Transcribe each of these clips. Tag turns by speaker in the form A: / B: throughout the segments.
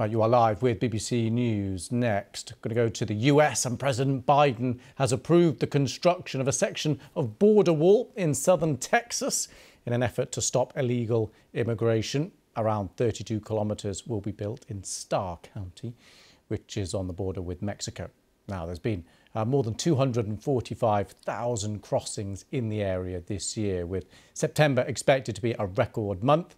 A: Right, you are live with BBC News. Next, going to go to the US, and President Biden has approved the construction of a section of border wall in southern Texas in an effort to stop illegal immigration. Around 32 kilometres will be built in Starr County, which is on the border with Mexico. Now, there's been uh, more than 245,000 crossings in the area this year, with September expected to be a record month.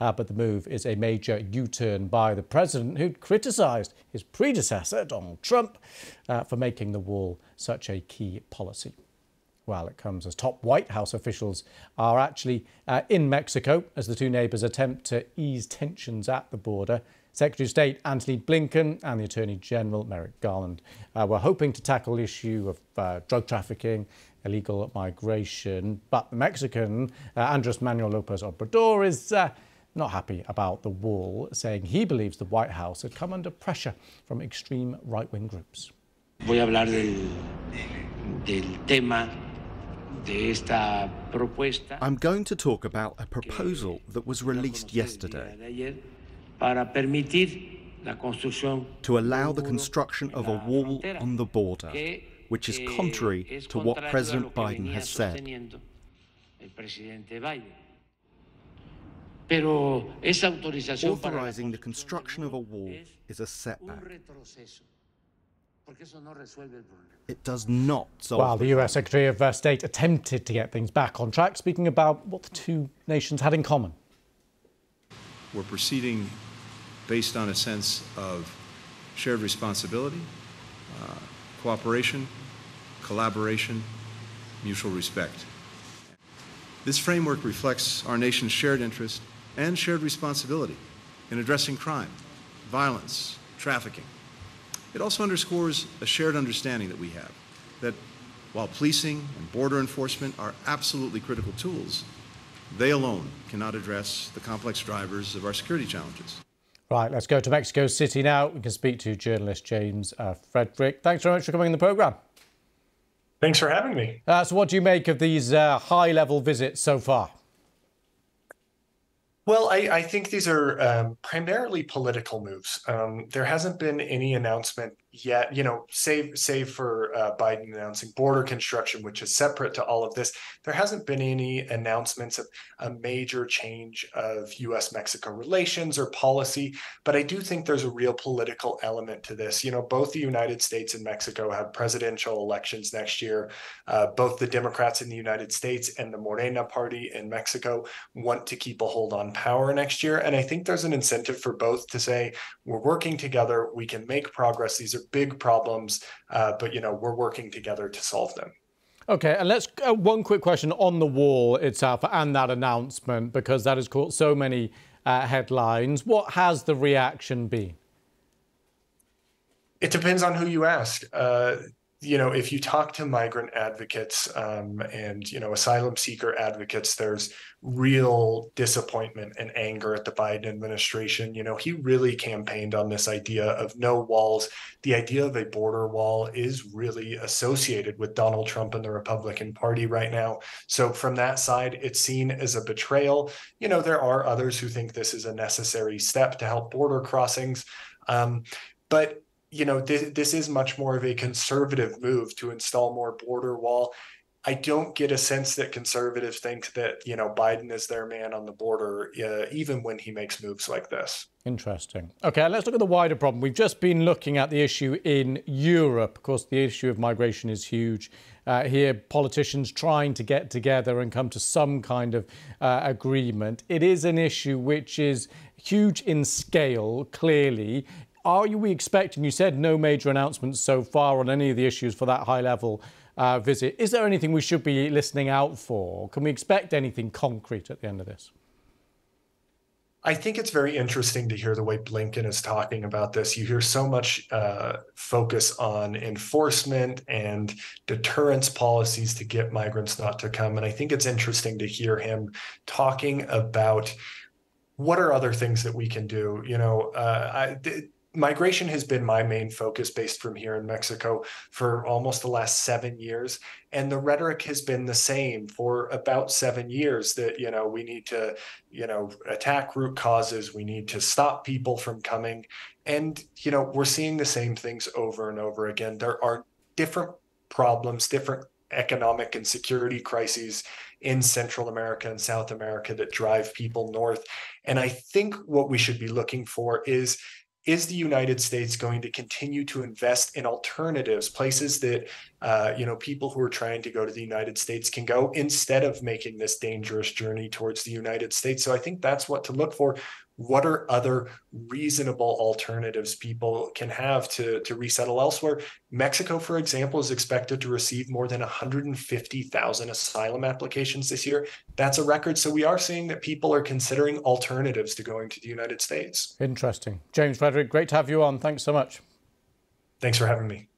A: Uh, but the move is a major U turn by the president, who criticised his predecessor, Donald Trump, uh, for making the wall such a key policy. Well, it comes as top White House officials are actually uh, in Mexico as the two neighbours attempt to ease tensions at the border. Secretary of State Antony Blinken and the Attorney General Merrick Garland uh, were hoping to tackle the issue of uh, drug trafficking, illegal migration, but the Mexican uh, Andres Manuel Lopez Obrador is uh, not happy about the wall, saying he believes the White House had come under pressure from extreme right wing groups.
B: Voy a hablar del, del tema de esta propuesta.
C: I'm going to talk about a proposal that was released yesterday
B: para permitir la construcción
C: to allow the construction of a wall on the border, which is eh, contrary to what President Biden has said. Authorizing the construction of a wall is a setback. It does not solve. The problem.
A: Well, the US Secretary of uh, State attempted to get things back on track, speaking about what the two nations had in common.
D: We're proceeding based on a sense of shared responsibility, uh, cooperation, collaboration, mutual respect. This framework reflects our nation's shared interest and shared responsibility in addressing crime, violence, trafficking. It also underscores a shared understanding that we have that while policing and border enforcement are absolutely critical tools, they alone cannot address the complex drivers of our security challenges.
A: Right, let's go to Mexico City now. We can speak to journalist James uh, Fredrick. Thanks very much for coming in the programme.
E: Thanks for having me.
A: Uh, so, what do you make of these uh, high level visits so far?
E: Well, I, I, think these are um, primarily political moves. Um, there hasn't been any announcement yet, you know, save save for uh, Biden announcing border construction, which is separate to all of this. There hasn't been any announcements of a major change of U.S. Mexico relations or policy. But I do think there's a real political element to this. You know, both the United States and Mexico have presidential elections next year. Uh, both the Democrats in the United States and the Morena party in Mexico want to keep a hold on power next year. And I think there's an incentive for both to say, we're working together, we can make progress. These are big problems, uh, but you know, we're working together to solve them.
A: Okay, and let's uh, one quick question on the wall itself and that announcement because that has caught so many uh, headlines. What has the reaction been?
E: It depends on who you ask. Uh, you know, if you talk to migrant advocates um, and you know asylum seeker advocates, there's real disappointment and anger at the Biden administration. You know, he really campaigned on this idea of no walls. The idea of a border wall is really associated with Donald Trump and the Republican Party right now. So from that side, it's seen as a betrayal. You know, there are others who think this is a necessary step to help border crossings. Um, but you know, this, this is much more of a conservative move to install more border wall. I don't get a sense that conservatives think that, you know, Biden is their man on the border, uh, even when he makes moves like this.
A: Interesting. Okay, let's look at the wider problem. We've just been looking at the issue in Europe. Of course, the issue of migration is huge. Uh, here, politicians trying to get together and come to some kind of uh, agreement. It is an issue which is huge in scale, clearly are you we expecting? You said no major announcements so far on any of the issues for that high level uh, visit. Is there anything we should be listening out for? Can we expect anything concrete at the end of this?
E: I think it's very interesting to hear the way Blinken is talking about this. You hear so much uh, focus on enforcement and deterrence policies to get migrants not to come. And I think it's interesting to hear him talking about what are other things that we can do. You know, uh, I, migration has been my main focus based from here in Mexico for almost the last seven years. And the rhetoric has been the same for about seven years that, you know, we need to, you know, attack root causes. We need to stop people from coming. And, you know, we're seeing the same things over and over again. There are different problems, different economic and security crises in Central America and South America that drive people north. And I think what we should be looking for is is the United States going to continue to invest in alternatives, places that uh, you know people who are trying to go to the United States can go instead of making this dangerous journey towards the United States? So I think that's what to look for what are other reasonable alternatives people can have to, to resettle elsewhere? Mexico, for example, is expected to receive more than 150,000 asylum applications this year. That's a record. So we are seeing that people are considering alternatives to going to the United States.
A: Interesting. James Fredrick, great to have you on. Thanks so much.
E: Thanks for having me.